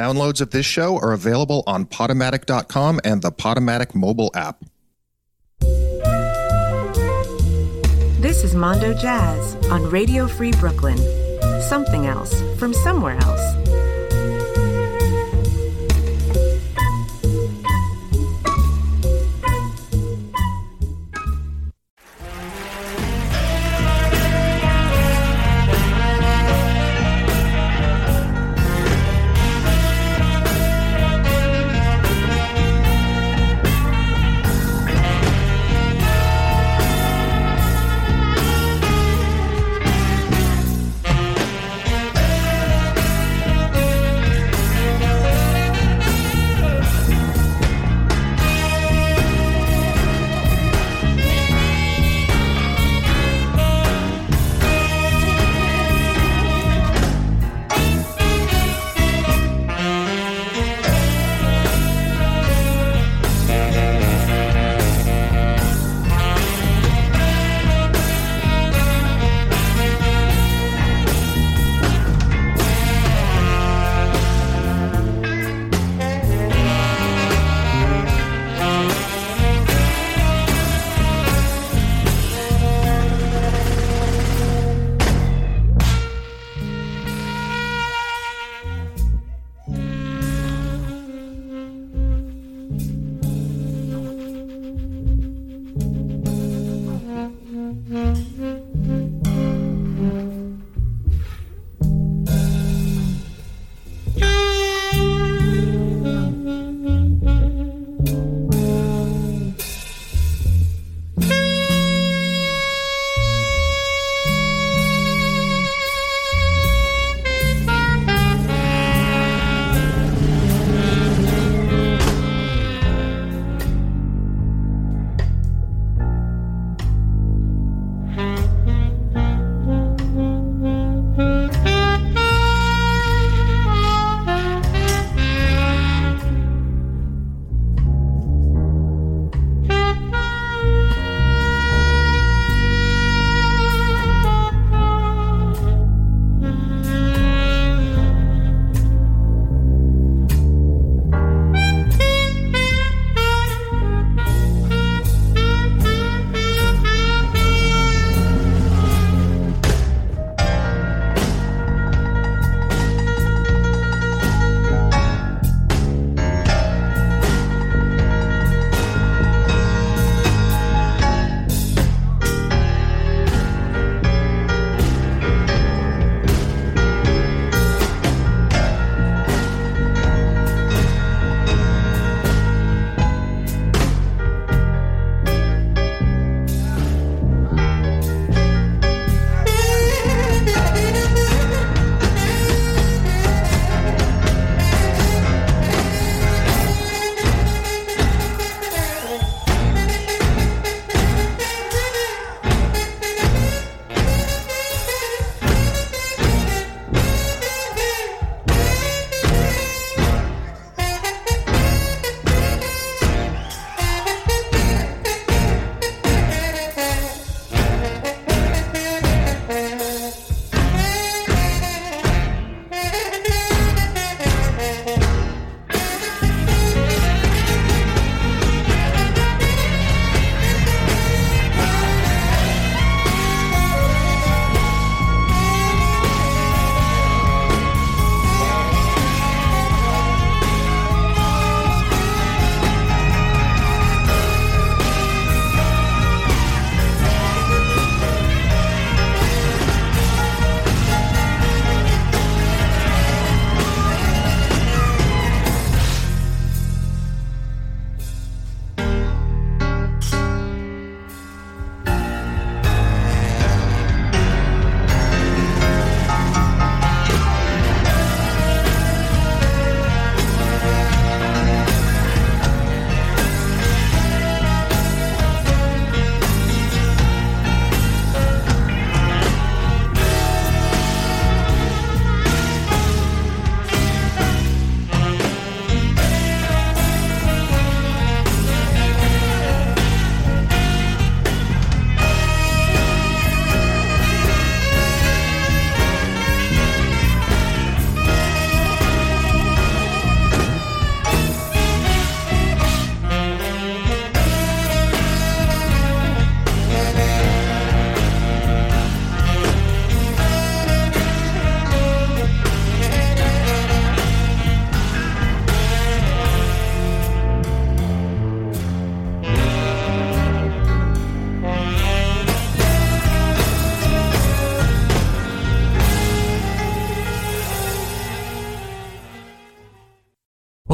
Downloads of this show are available on Podomatic.com and the Podomatic mobile app. This is Mondo Jazz on Radio Free Brooklyn. Something else from somewhere else.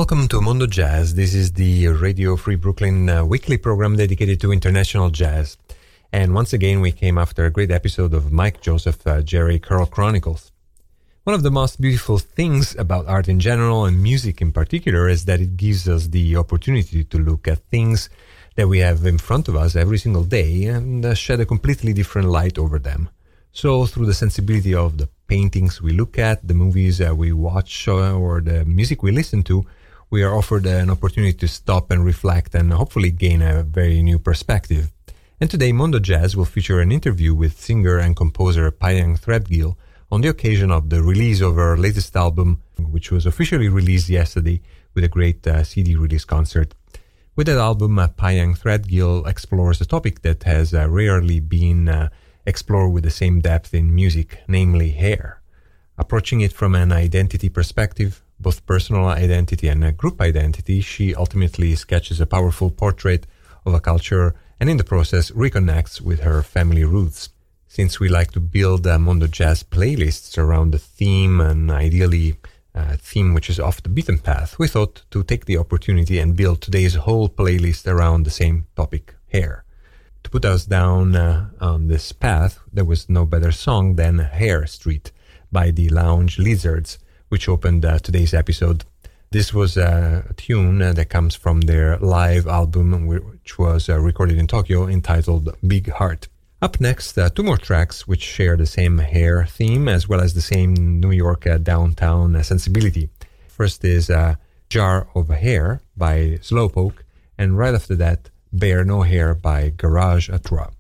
Welcome to Mondo Jazz. This is the Radio Free Brooklyn uh, weekly program dedicated to international jazz. And once again, we came after a great episode of Mike Joseph uh, Jerry Curl Chronicles. One of the most beautiful things about art in general and music in particular is that it gives us the opportunity to look at things that we have in front of us every single day and uh, shed a completely different light over them. So, through the sensibility of the paintings we look at, the movies uh, we watch, uh, or the music we listen to, we are offered an opportunity to stop and reflect and hopefully gain a very new perspective. And today, Mondo Jazz will feature an interview with singer and composer Pyeng Threadgill on the occasion of the release of her latest album, which was officially released yesterday with a great uh, CD release concert. With that album, uh, Pyeng Threadgill explores a topic that has uh, rarely been uh, explored with the same depth in music, namely hair. Approaching it from an identity perspective, both personal identity and group identity, she ultimately sketches a powerful portrait of a culture and in the process reconnects with her family roots. Since we like to build uh, Mondo Jazz playlists around a theme and ideally a theme which is off the beaten path, we thought to take the opportunity and build today's whole playlist around the same topic, hair. To put us down uh, on this path, there was no better song than Hair Street by the Lounge Lizards, which opened uh, today's episode. This was a tune uh, that comes from their live album, which was uh, recorded in Tokyo, entitled Big Heart. Up next, uh, two more tracks which share the same hair theme as well as the same New York uh, downtown uh, sensibility. First is Jar of Hair by Slowpoke, and right after that, Bear No Hair by Garage à Trois.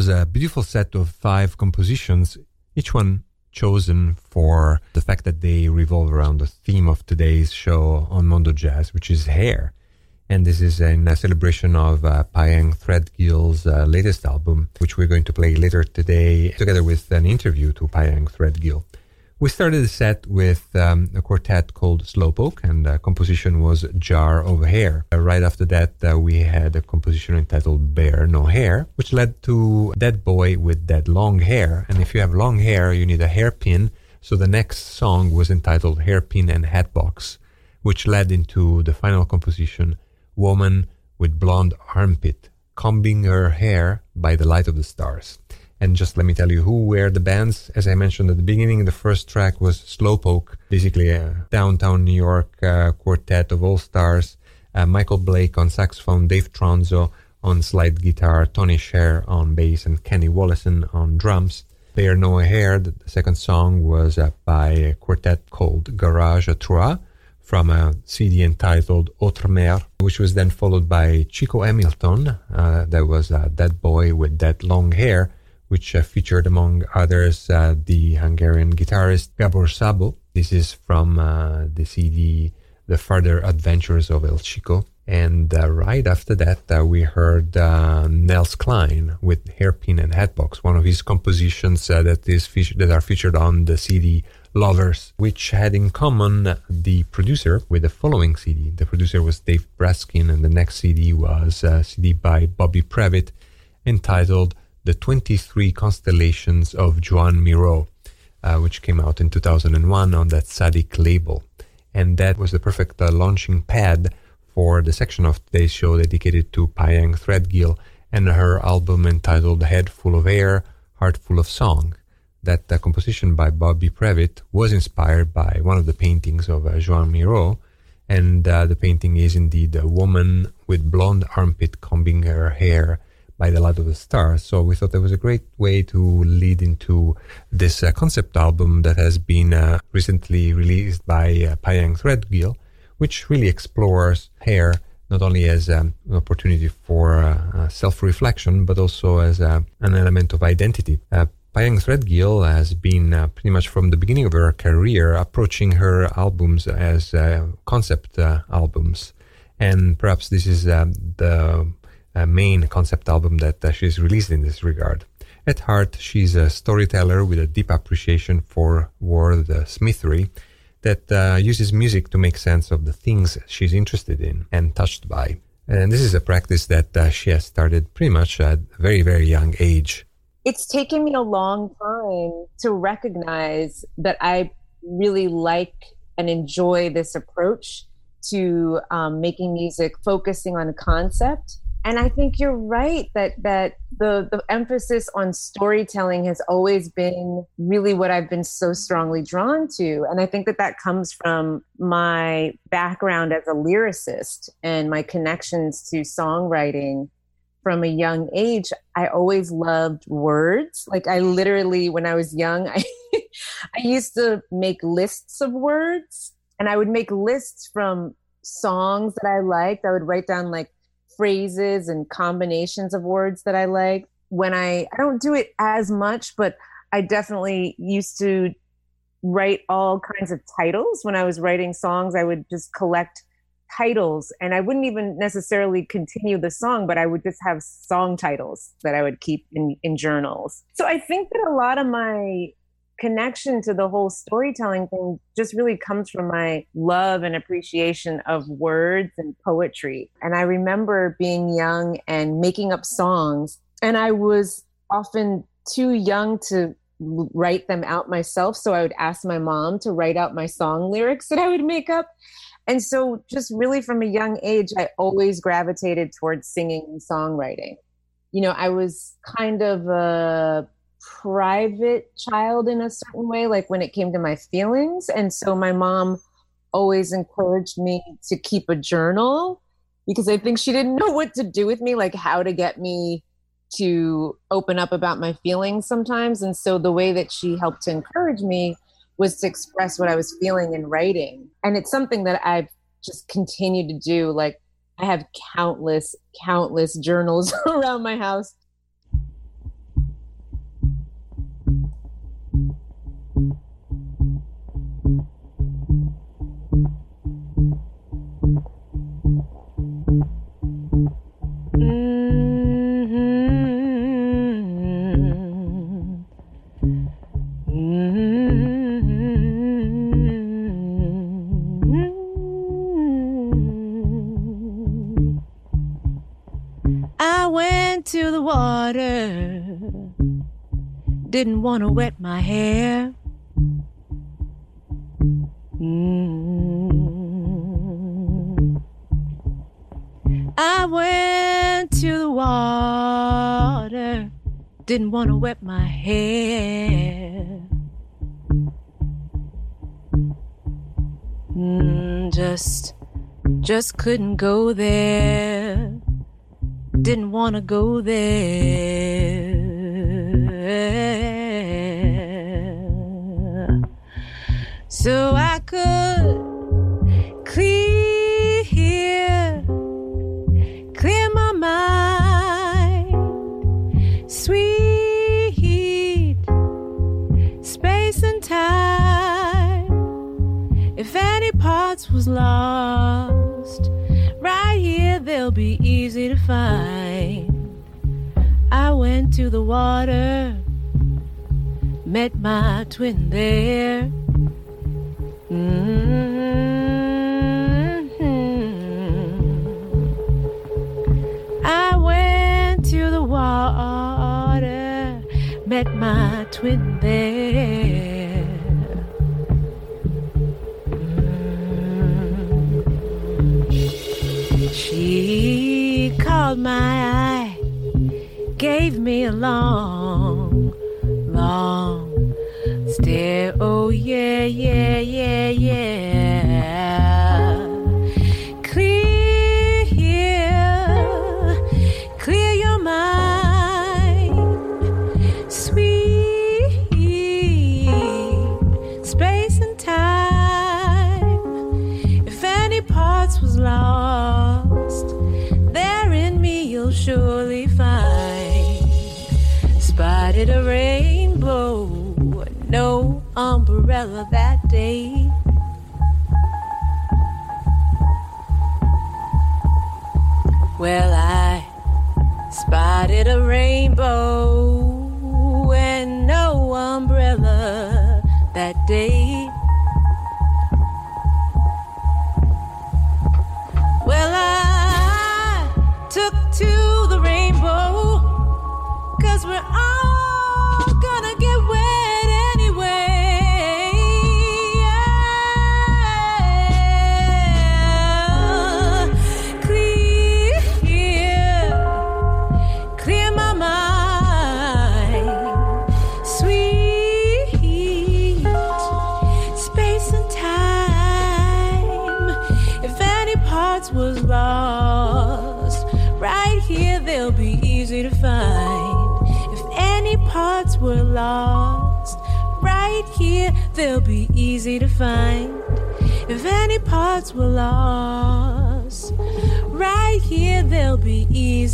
Was a beautiful set of five compositions, each one chosen for the fact that they revolve around the theme of today's show on Mondo Jazz, which is hair. And this is in a celebration of uh, Pyeng Threadgill's uh, latest album, which we're going to play later today, together with an interview to Pyeng Threadgill. We started the set with um, a quartet called Slowpoke, and the composition was Jar of Hair. Uh, right after that, uh, we had a composition entitled Bear No Hair, which led to Dead Boy with Dead Long Hair. And if you have long hair, you need a hairpin. So the next song was entitled Hairpin and Hatbox, which led into the final composition, Woman with Blonde Armpit, combing her hair by the light of the stars. And just let me tell you who were the bands. As I mentioned at the beginning, the first track was Slowpoke, basically a downtown New York uh, quartet of all stars. Uh, Michael Blake on saxophone, Dave Tronzo on slide guitar, Tony Scherr on bass, and Kenny Wollesen on drums. They are No Hair, the second song was uh, by a quartet called Garage à Trois from a CD entitled Outremer, which was then followed by Chico Hamilton. Uh, that was uh, that boy with that long hair which uh, featured among others uh, the Hungarian guitarist Gabor Szabo. This is from uh, the CD The Further Adventures of El Chico. And right after that, we heard Nels Cline with Hairpin and Hatbox, one of his compositions that is that are featured on the CD Lovers, which had in common the producer with the following CD. The producer was Dave Breskin, and the next CD was a CD by Bobby Previte entitled the 23 Constellations of Joan Miró, uh, which came out in 2001 on that Tzadik label. And that was the perfect uh, launching pad for the section of today's show dedicated to Pyeng Threadgill and her album entitled Head Full of Air, Heart Full of Song. That uh, composition by Bobby Previte was inspired by one of the paintings of uh, Joan Miró, and uh, the painting is indeed a woman with blonde armpit combing her hair by the light of the stars. So we thought that was a great way to lead into this uh, concept album that has been uh, recently released by uh, Pyeng Threadgill, which really explores hair not only as um, an opportunity for uh, uh self-reflection, but also as uh, an element of identity. Uh, Pyeng Threadgill has been uh, pretty much from the beginning of her career approaching her albums as concept albums. And perhaps this is um, the uh, main concept album that uh, she's released in this regard. At heart, she's a storyteller with a deep appreciation for word uh, smithery that uh, uses music to make sense of the things she's interested in and touched by. And this is a practice that uh, she has started pretty much at a very, very young age. It's taken me a long time to recognize that I really like and enjoy this approach to um, making music, focusing on a concept and I think you're right that that the the emphasis on storytelling has always been really what I've been so strongly drawn to, and I think that that comes from my background as a lyricist and my connections to songwriting from a young age. I always loved words. Like I literally, when I was young, I I used to make lists of words, and I would make lists from songs that I liked. I would write down like phrases and combinations of words that I like. When I I don't do it as much, but I definitely used to write all kinds of titles when I was writing songs. I would just collect titles and I wouldn't even necessarily continue the song, but I would just have song titles that I would keep in, in journals. So I think that a lot of my connection to the whole storytelling thing just really comes from my love and appreciation of words and poetry. And I remember being young and making up songs, and I was often too young to write them out myself. So I would ask my mom to write out my song lyrics that I would make up. And so, just really from a young age, I always gravitated towards singing and songwriting. You know, I was kind of a private child in a certain way, like when it came to my feelings. And so my mom always encouraged me to keep a journal because I think she didn't know what to do with me, like how to get me to open up about my feelings sometimes. And so the way that she helped to encourage me was to express what I was feeling in writing. And it's something that I've just continued to do. Like I have countless, countless journals around my house Want to wet my hair. Mm. I went to the water. Didn't want to wet my hair. Mm, just, just couldn't go there. Didn't want to go there. So I could clear, clear my mind. Sweet space and time. If any parts was lost, right here they'll be easy to find. I went to the water, met my twin there.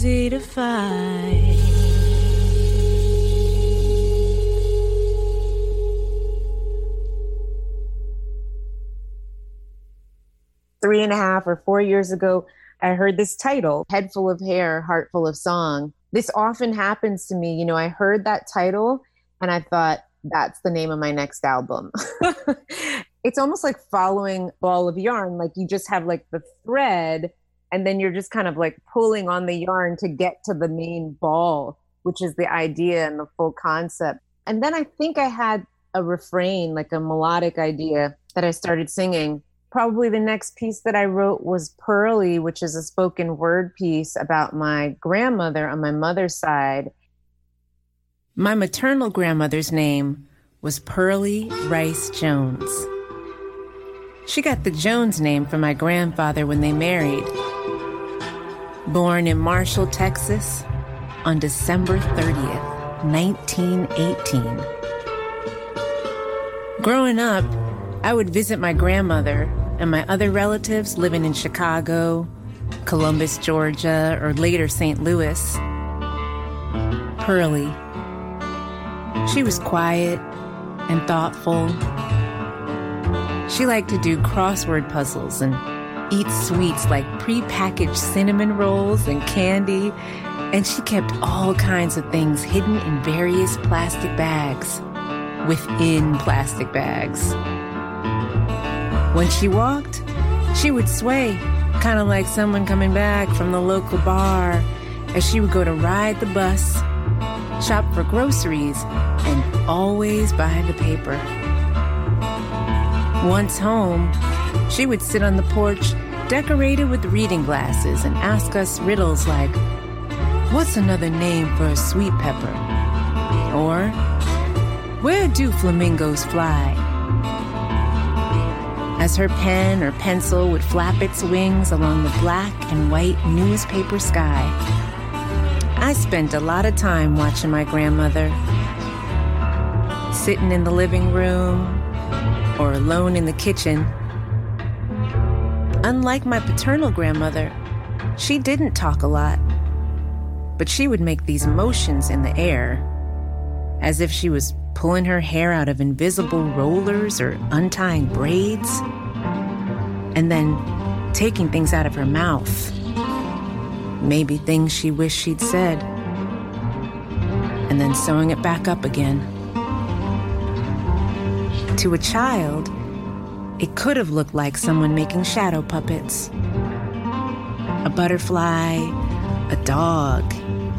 Easy to find. three and a half or four years ago, I heard this title, Head Full of Hair, Heart Full of Song. This often happens to me. You know, I heard that title and I thought, that's the name of my next album. it's almost like following ball of yarn. Like you just have like the thread and then you're just kind of like pulling on the yarn to get to the main ball, which is the idea and the full concept. And then I think I had a refrain, like a melodic idea that I started singing probably the next piece that I wrote was Pearly, which is a spoken word piece about my grandmother on my mother's side. My maternal grandmother's name was Pearly Rice Jones. She got the Jones name from my grandfather when they married. Born in Marshall, Texas on December 30th, 1918. Growing up, I would visit my grandmother and my other relatives living in Chicago, Columbus, Georgia, or later St. Louis. Pearly. She was quiet and thoughtful. She liked to do crossword puzzles and eat sweets like prepackaged cinnamon rolls and candy, and she kept all kinds of things hidden in various plastic bags within plastic bags. When she walked, she would sway, kind of like someone coming back from the local bar, as she would go to ride the bus, shop for groceries, and always buy the paper. Once home, she would sit on the porch decorated with reading glasses and ask us riddles like, What's another name for a sweet pepper? Or, Where do flamingos fly? As her pen or pencil would flap its wings along the black and white newspaper sky, I spent a lot of time watching my grandmother, sitting in the living room or alone in the kitchen Unlike my paternal grandmother, she didn't talk a lot, but she would make these motions in the air as if she was pulling her hair out of invisible rollers or untying braids, and then taking things out of her mouth. Maybe things she wished she'd said, and then sewing it back up again. To a child, it could have looked like someone making shadow puppets. A butterfly, a dog,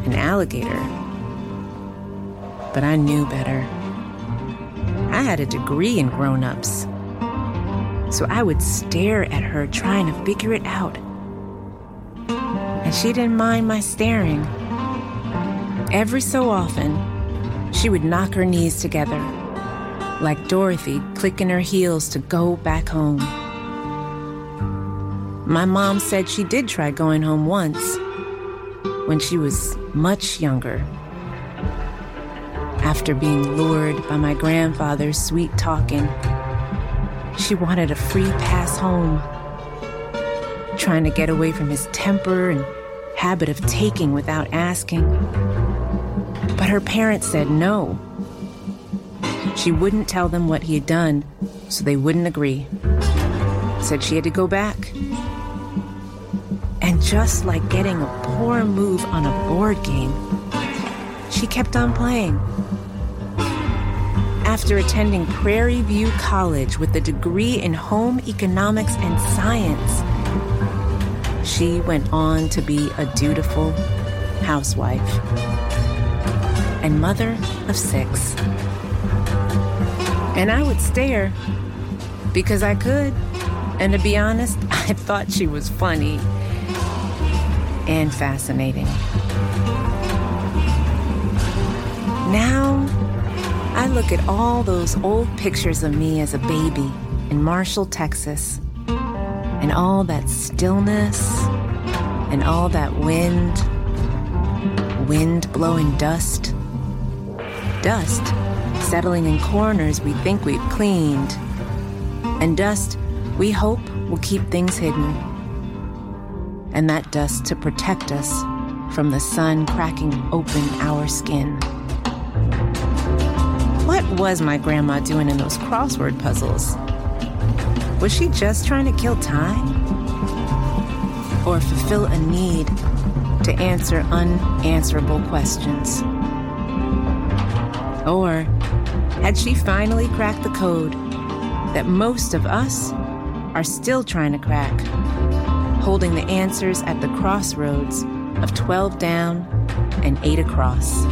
an alligator. But I knew better. I had a degree in grown ups. So I would stare at her trying to figure it out. And she didn't mind my staring. Every so often, she would knock her knees together like Dorothy clicking her heels to go back home. My mom said she did try going home once when she was much younger. After being lured by my grandfather's sweet talking, she wanted a free pass home, trying to get away from his temper and habit of taking without asking. But her parents said no she wouldn't tell them what he had done, so they wouldn't agree. Said she had to go back. And just like getting a poor move on a board game, she kept on playing. After attending Prairie View College with a degree in home economics and science, she went on to be a dutiful housewife and mother of six. And I would stare because I could. And to be honest, I thought she was funny and fascinating. Now, I look at all those old pictures of me as a baby in Marshall, Texas, and all that stillness and all that wind, wind blowing dust, dust settling in corners we think we've cleaned, and dust we hope will keep things hidden. And that dust to protect us from the sun cracking open our skin. What was my grandma doing in those crossword puzzles? Was she just trying to kill time? Or fulfill a need to answer unanswerable questions? Or had she finally cracked the code that most of us are still trying to crack, holding the answers at the crossroads of 12 down and 8 across?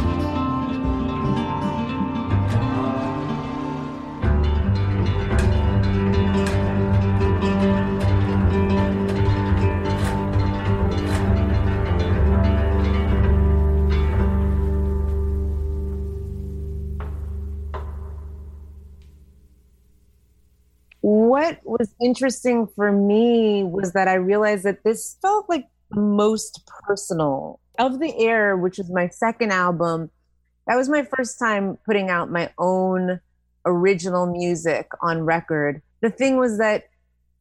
Interesting for me was that I realized that this felt like the most personal of the air, which is my second album. That was my first time putting out my own original music on record. The thing was that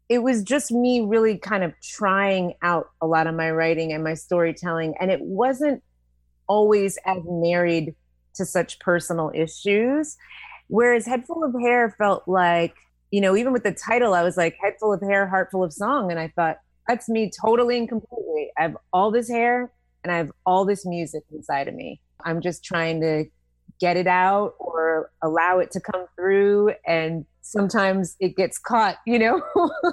it was just me really kind of trying out a lot of my writing and my storytelling. And it wasn't always as married to such personal issues. Whereas Head Full of Hair felt like you know, even with the title, I was like, head full of hair, heart full of song. And I thought, that's me totally and completely. I have all this hair and I have all this music inside of me. I'm just trying to get it out or allow it to come through. And sometimes it gets caught, you know,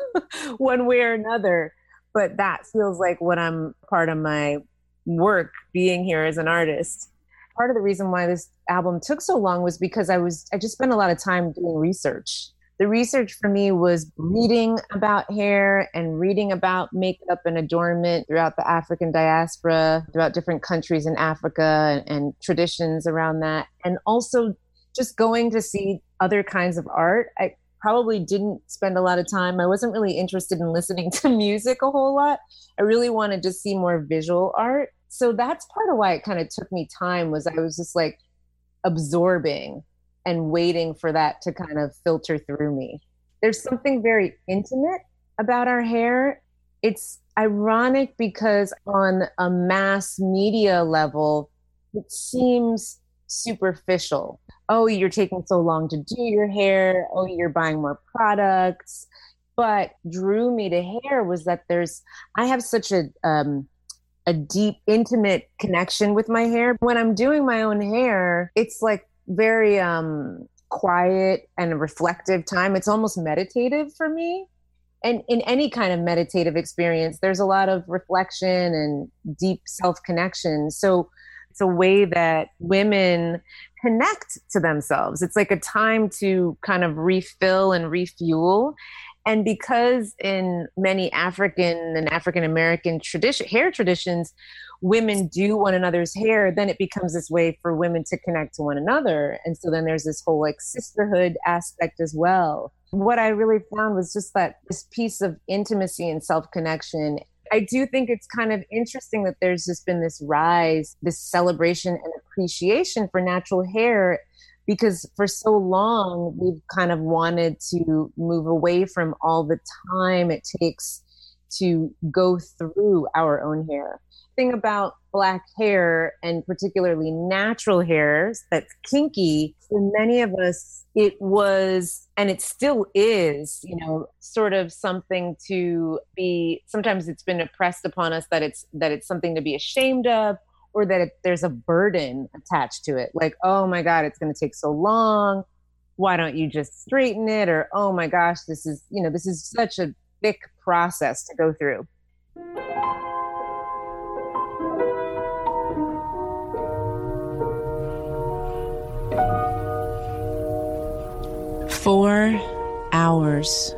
one way or another. But that feels like what I'm part of my work being here as an artist. Part of the reason why this album took so long was because I was I just spent a lot of time doing research. The research for me was reading about hair and reading about makeup and adornment throughout the African diaspora, throughout different countries in Africa and, and traditions around that, and also just going to see other kinds of art. I probably didn't spend a lot of time. I wasn't really interested in listening to music a whole lot. I really wanted to see more visual art. So that's part of why it kind of took me time was I was just like absorbing and waiting for that to kind of filter through me. There's something very intimate about our hair. It's ironic because on a mass media level, it seems superficial oh, you're taking so long to do your hair. Oh, you're buying more products. But drew me to hair was that there's, I have such a, um, a deep, intimate connection with my hair. When I'm doing my own hair, it's like very um, quiet and reflective time. It's almost meditative for me. And in any kind of meditative experience, there's a lot of reflection and deep self connection. So it's a way that women connect to themselves. It's like a time to kind of refill and refuel. And because in many African and African American tradition hair traditions, women do one another's hair, then it becomes this way for women to connect to one another. And so then there's this whole like sisterhood aspect as well. What I really found was just that this piece of intimacy and self connection I do think it's kind of interesting that there's just been this rise, this celebration and appreciation for natural hair because for so long we've kind of wanted to move away from all the time it takes to go through our own hair thing about black hair and particularly natural hairs that's kinky for many of us it was and it still is you know sort of something to be sometimes it's been impressed upon us that it's that it's something to be ashamed of or that it, there's a burden attached to it. Like oh my god it's going to take so long. Why don't you just straighten it? Or oh my gosh this is you know this is such a thick process to go through Four hours.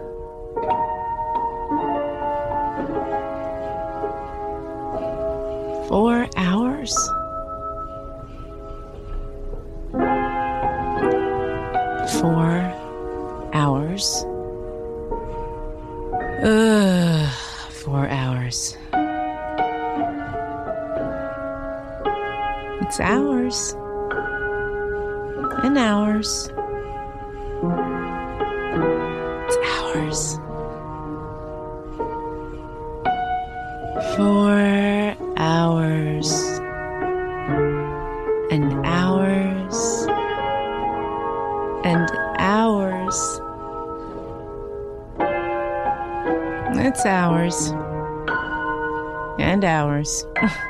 Four hours? Four hours. Ugh, four hours. It's hours. And hours. Hours. Four hours. And hours. And hours. It's hours. And hours.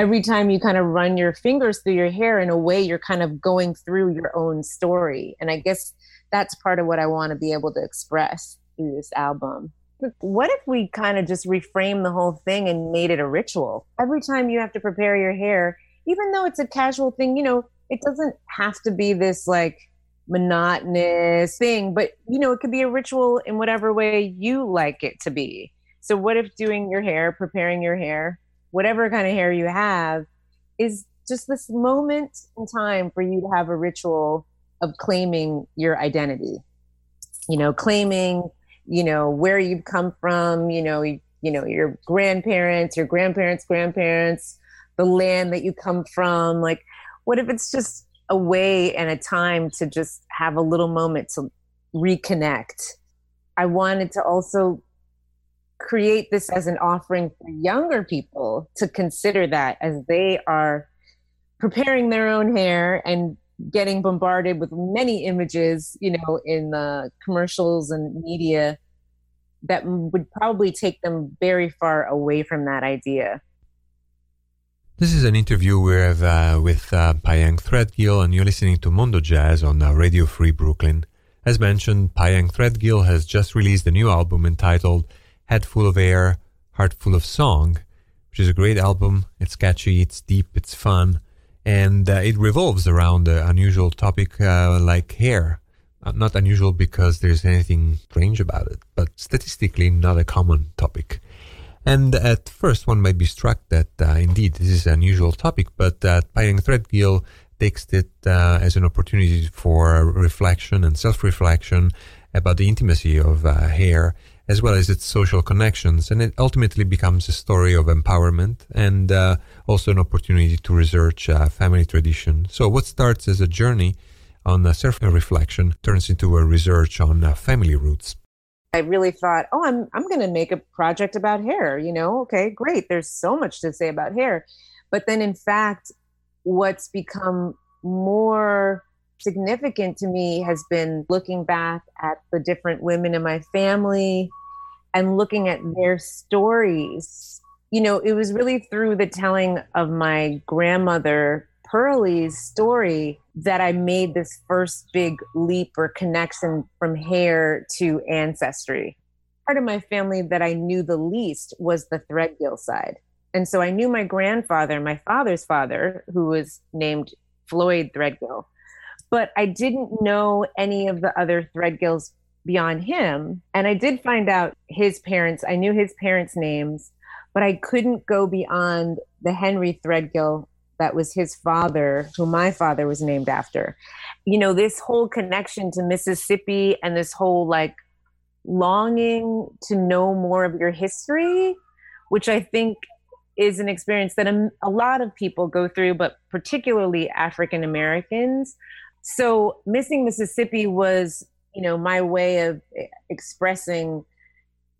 Every time you kind of run your fingers through your hair, in a way, you're kind of going through your own story. And I guess that's part of what I want to be able to express through this album. What if we kind of just reframe the whole thing and made it a ritual? Every time you have to prepare your hair, even though it's a casual thing, you know, it doesn't have to be this like monotonous thing, but you know, it could be a ritual in whatever way you like it to be. So, what if doing your hair, preparing your hair, whatever kind of hair you have, is just this moment in time for you to have a ritual of claiming your identity? You know, claiming, you know, where you've come from, you know, you, you know, your grandparents, your grandparents' grandparents, the land that you come from. Like, what if it's just a way and a time to just have a little moment to reconnect. I wanted to also create this as an offering for younger people to consider that as they are preparing their own hair and getting bombarded with many images, you know, in the commercials and media that would probably take them very far away from that idea. This is an interview have uh, with uh, Pyeng Threadgill, and you're listening to Mondo Jazz on uh, Radio Free Brooklyn. As mentioned, Pyeng Threadgill has just released a new album entitled Head Full of Air, Heart Full of Song, which is a great album. It's catchy, it's deep, it's fun, and uh, it revolves around an unusual topic uh, like hair. Uh, not unusual because there's anything strange about it, but statistically not a common topic. And at first, one might be struck that uh, indeed this is an unusual topic, but uh, Pyeng Threadgill takes it uh, as an opportunity for reflection and self reflection about the intimacy of uh, hair as well as its social connections. And it ultimately becomes a story of empowerment and uh, also an opportunity to research uh, family tradition. So, what starts as a journey on a self reflection turns into a research on uh, family roots. I really thought, oh, I'm I'm going to make a project about hair. You know, okay, great. There's so much to say about hair, but then in fact, what's become more significant to me has been looking back at the different women in my family and looking at their stories. You know, it was really through the telling of my grandmother Pearlie's story that I made this first big leap or connection from hair to ancestry. Part of my family that I knew the least was the Threadgill side. And so I knew my grandfather, my father's father, who was named Floyd Threadgill, but I didn't know any of the other Threadgills beyond him. And I did find out his parents, I knew his parents' names, but I couldn't go beyond the Henry Threadgill that was his father, who my father was named after. You know, this whole connection to Mississippi and this whole like longing to know more of your history, which I think is an experience that a, a lot of people go through, but particularly African Americans. So, missing Mississippi was, you know, my way of eh, expressing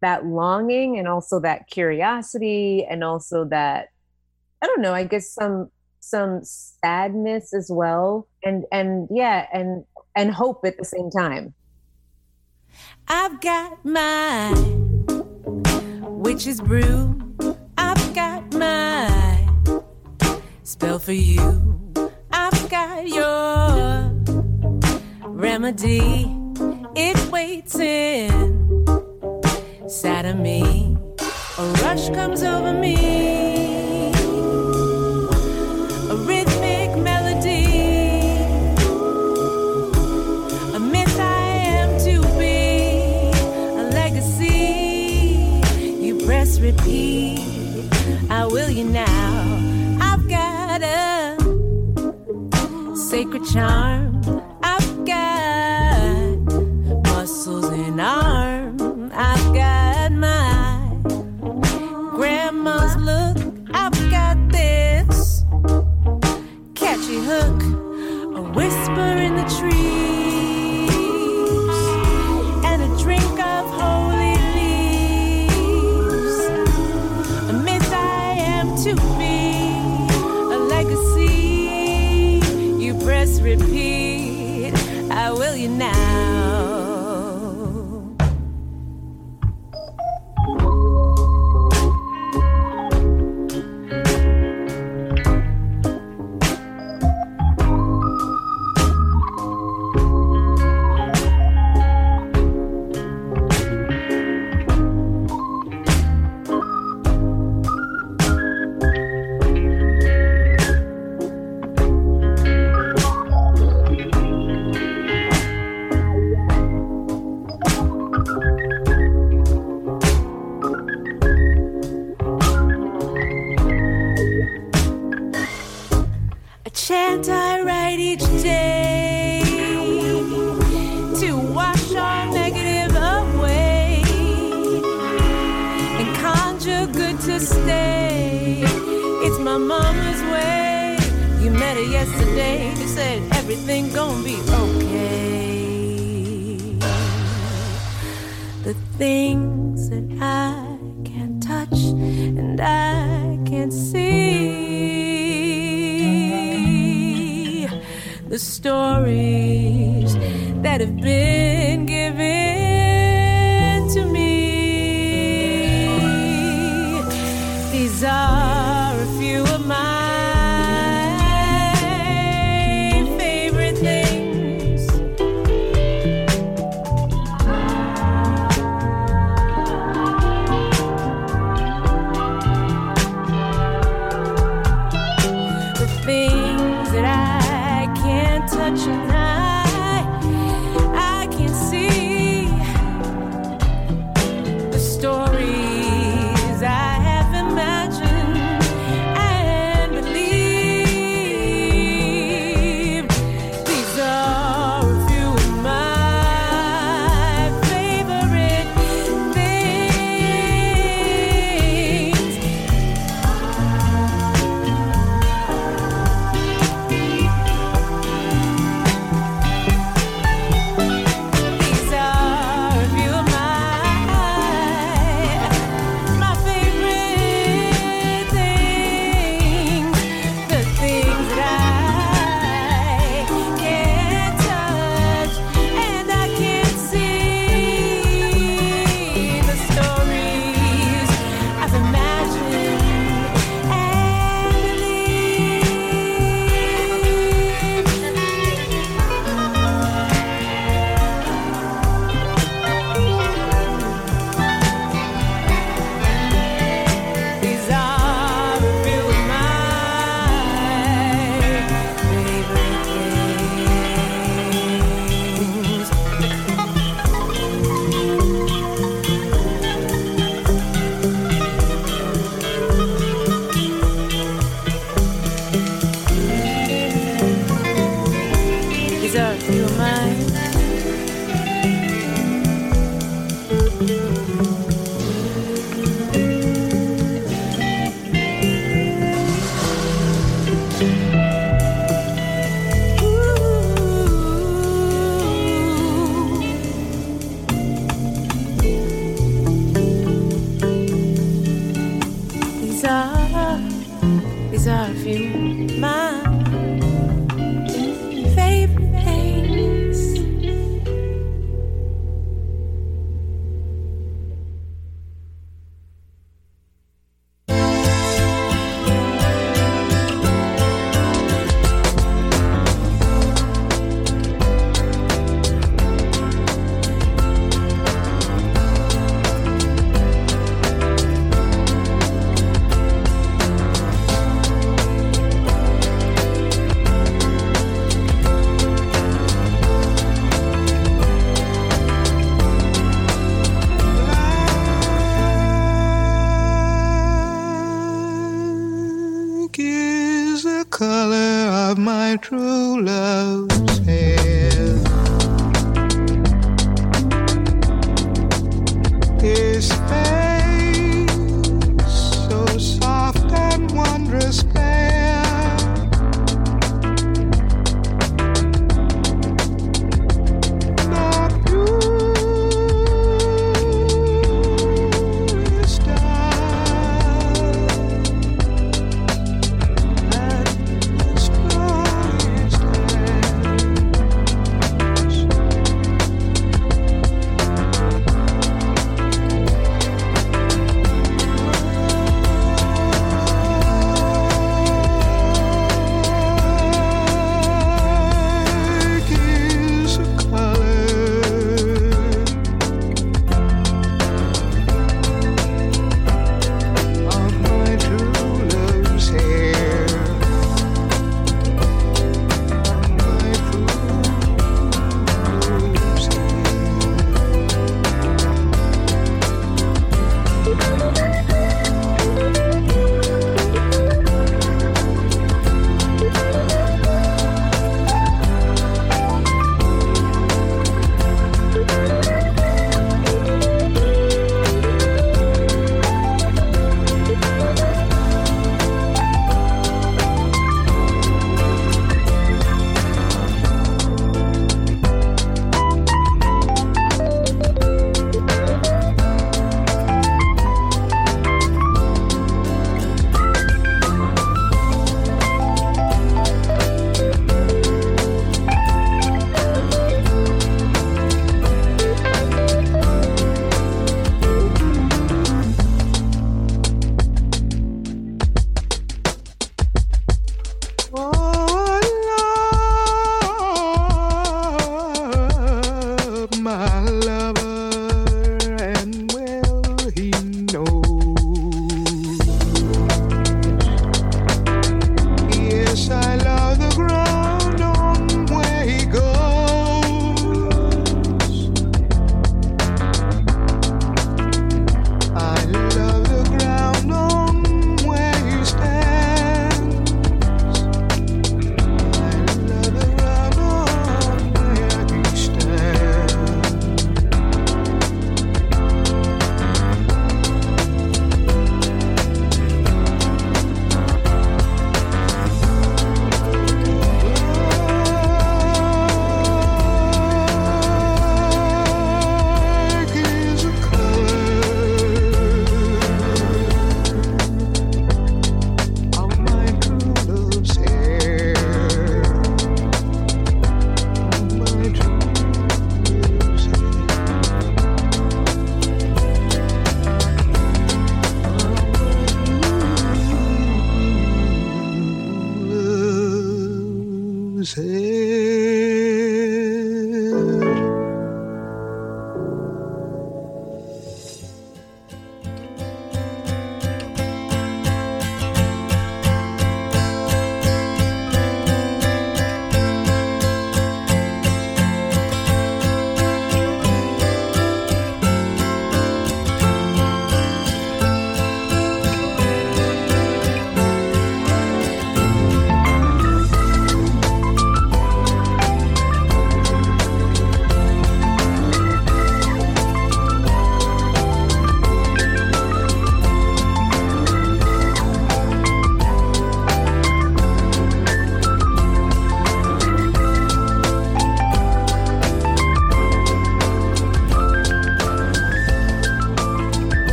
that longing and also that curiosity and also that I don't know, I guess some some sadness as well. And and yeah and and hope at the same time. I've got my witch's brew. I've got my spell for you. I've got your remedy it's waiting. Side of me. A rush comes over me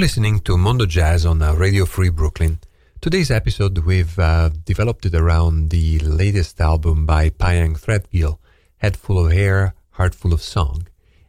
Listening to Mondo Jazz on uh, Radio Free Brooklyn. Today's episode, we've uh, developed it around the latest album by Pyeng Threadgill, Head Full of Hair, Heart Full of Song.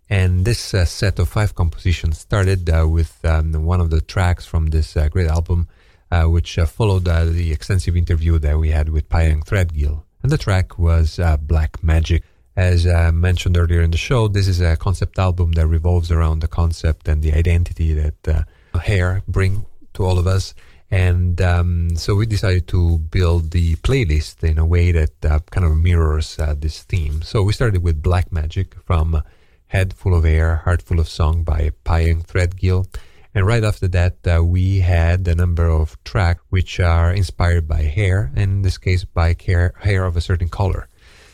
And this uh, set of five compositions started uh, with um, one of the tracks from this uh, great album, uh, which uh, followed uh, the extensive interview that we had with Pyeng Threadgill. And the track was Black Magic. As mentioned earlier in the show, this is a concept album that revolves around the concept and the identity that hair bring to all of us. And um, so we decided to build the playlist in a way that uh, kind of mirrors uh, this theme. So we started with Black Magic from Head Full of Air, Heart Full of Song by Pyeng Threadgill. And right after that, uh, we had a number of tracks which are inspired by hair, and in this case, by hair, hair of a certain color.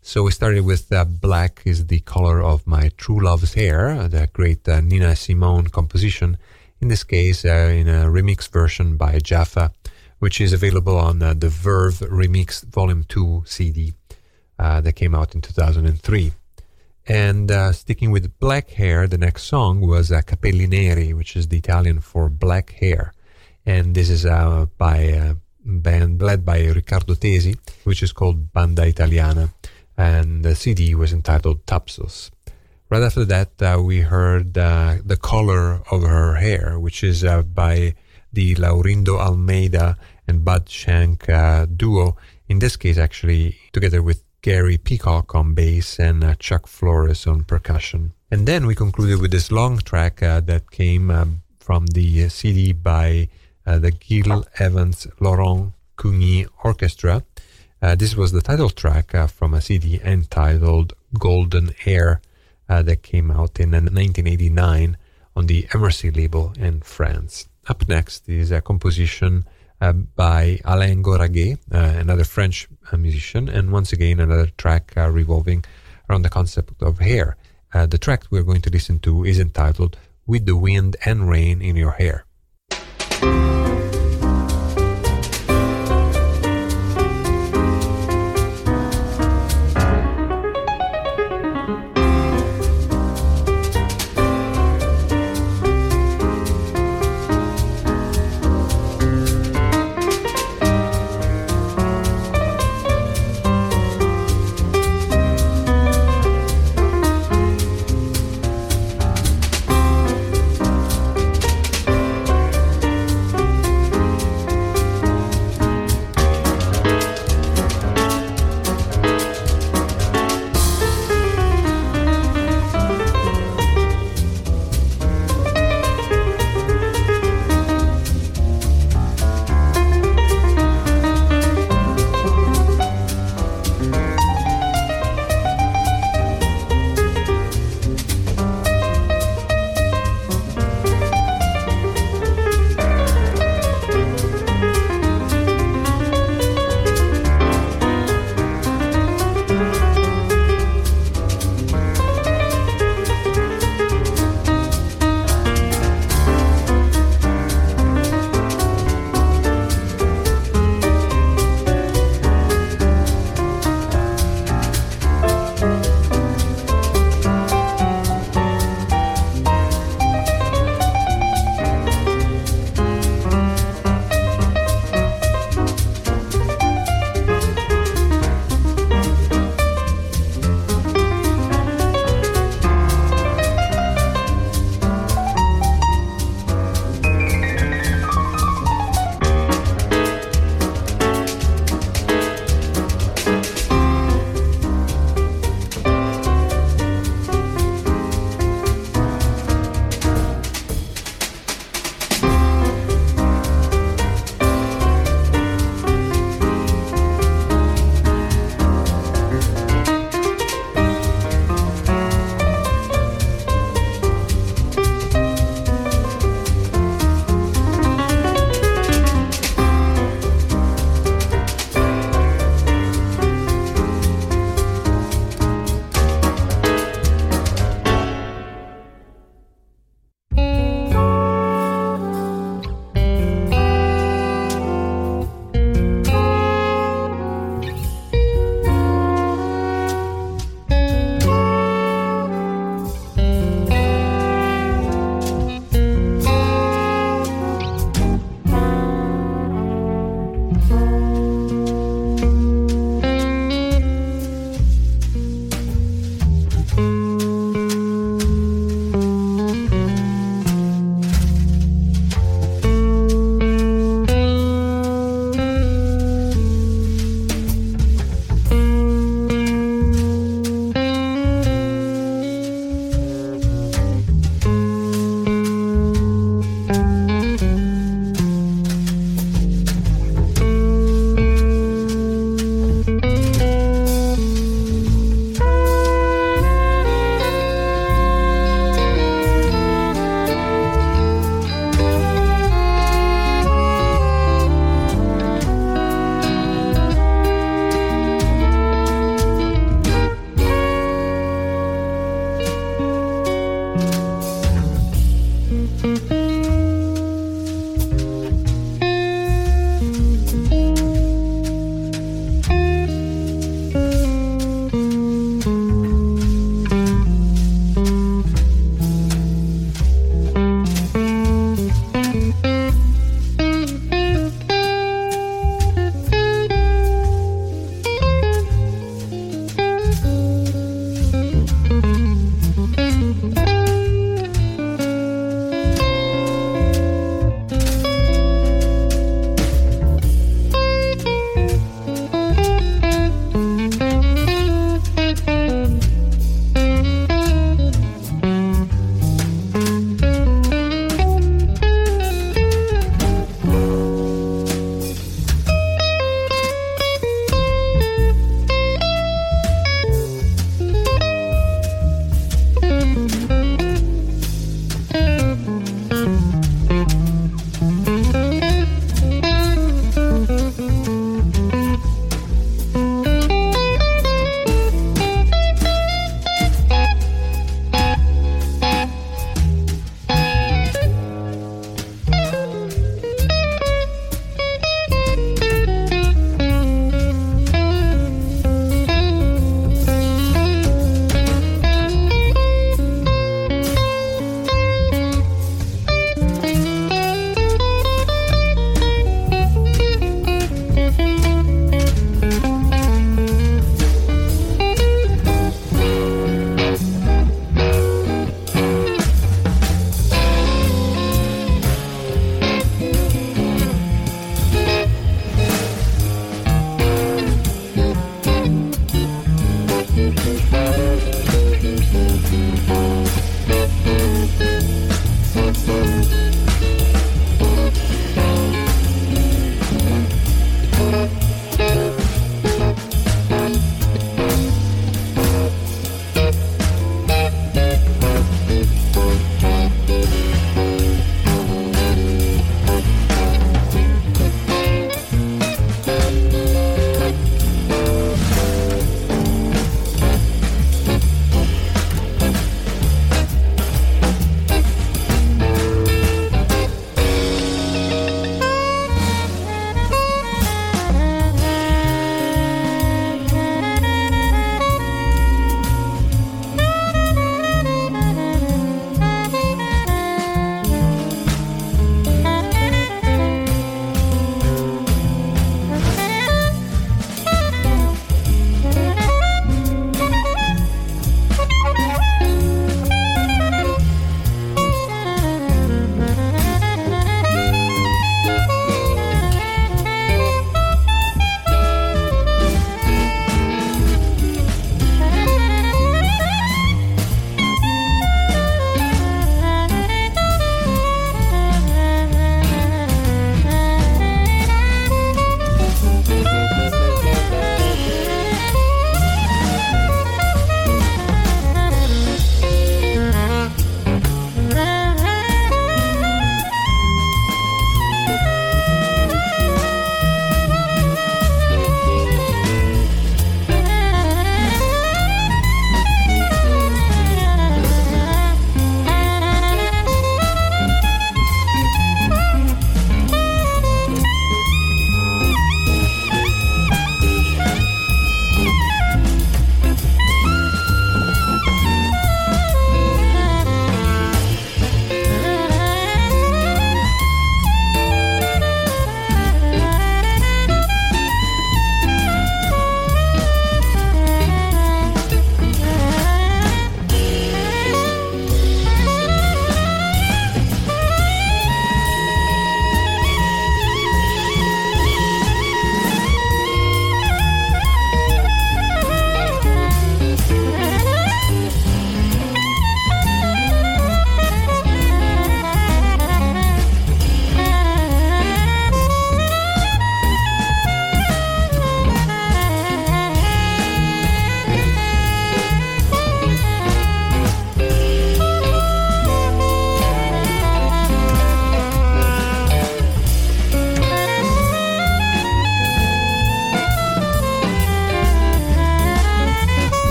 So we started with uh, Black is the color of my true love's hair, the great uh, Nina Simone composition in this case uh, in a remix version by Jaffa, which is available on uh, the Verve Remix Volume 2 CD uh, that came out in 2003. And sticking with black hair, the next song was uh, Capelli Neri, which is the Italian for black hair. And this is by a band led by Riccardo Tesi, which is called Banda Italiana. And the CD was entitled Thapsos. Right after that, uh, we heard uh, The Color of Her Hair, which is uh, by the Laurindo Almeida and Bud Shank uh, duo. In this case, actually, together with Gary Peacock on bass and uh, Chuck Flores on percussion. And then we concluded with this long track uh, that came from the CD by the Gil Evans Laurent Cugny Orchestra. this was the title track from a CD entitled Golden Air uh, that came out in 1989 on the EmArcy label in France. Up next is a composition uh, by Alain Goraguer, uh, another French uh, musician, and once again another track uh, revolving around the concept of hair. Uh, the track we're going to listen to is entitled With the Wind and Rain in Your Hair.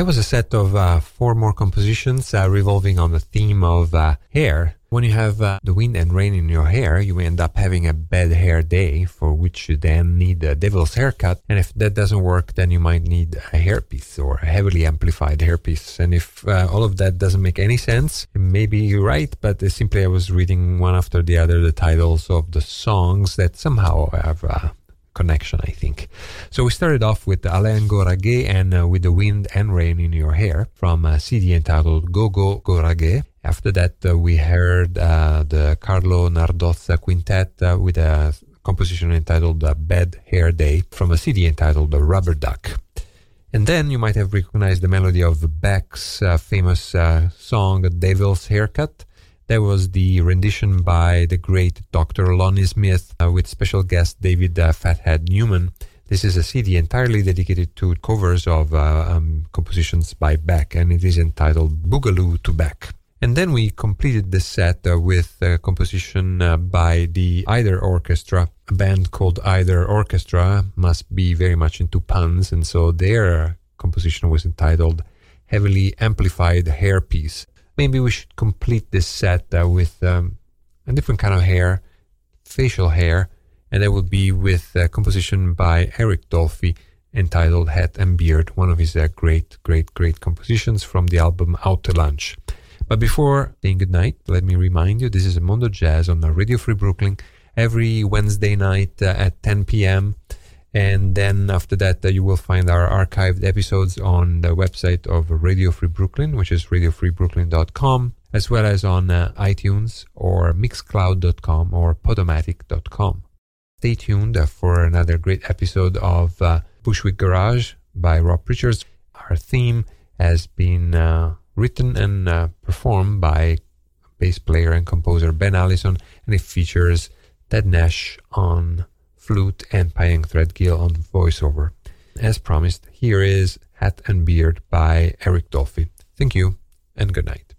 That was a set of uh, four more compositions uh, revolving on the theme of uh, hair. When you have uh, the wind and rain in your hair, you end up having a bad hair day for which you then need a devil's haircut. And if that doesn't work, then you might need a hairpiece or a heavily amplified hairpiece. And if uh, all of that doesn't make any sense, maybe you're right, but uh, simply I was reading one after the other the titles of the songs that somehow have connection, I think. So we started off with Alain Goraguer and uh, with the wind and rain in your hair from a CD entitled Go Go Goraguer. After that, uh, we heard uh, the Carlo Nardozza Quintet uh, with a composition entitled uh, Bad Hair Day from a CD entitled The Rubber Duck. And then you might have recognized the melody of Beck's uh, famous uh, song Devil's Haircut. That was the rendition by the great Dr. Lonnie Smith uh, with special guest David uh, Fathead Newman. This is a CD entirely dedicated to covers of uh, um, compositions by Beck, and it is entitled Boogaloo to Beck. And then we completed the set uh, with a composition uh, by the Either Orchestra, a band called Either Orchestra, must be very much into puns, and so their composition was entitled Heavily Amplified Hairpiece. Maybe we should complete this set uh, with um, a different kind of hair, facial hair, and that would be with a composition by Eric Dolphy entitled Hat and Beard, one of his uh, great, great, great compositions from the album Out to Lunch. But before saying goodnight, let me remind you this is Mondo Jazz on Radio Free Brooklyn every Wednesday night uh, at 10 p.m. And then after that, uh, you will find our archived episodes on the website of Radio Free Brooklyn, which is radiofreebrooklyn.com, as well as on uh, iTunes or mixcloud.com or podomatic.com. Stay tuned uh, for another great episode of uh, Bushwick Garage by Rob Richards. Our theme has been uh, written and performed by bass player and composer Ben Allison, and it features Ted Nash on flute and Pyeng Threadgill on voiceover. As promised, here is Hat and Beard by Eric Dolphy. Thank you and good night.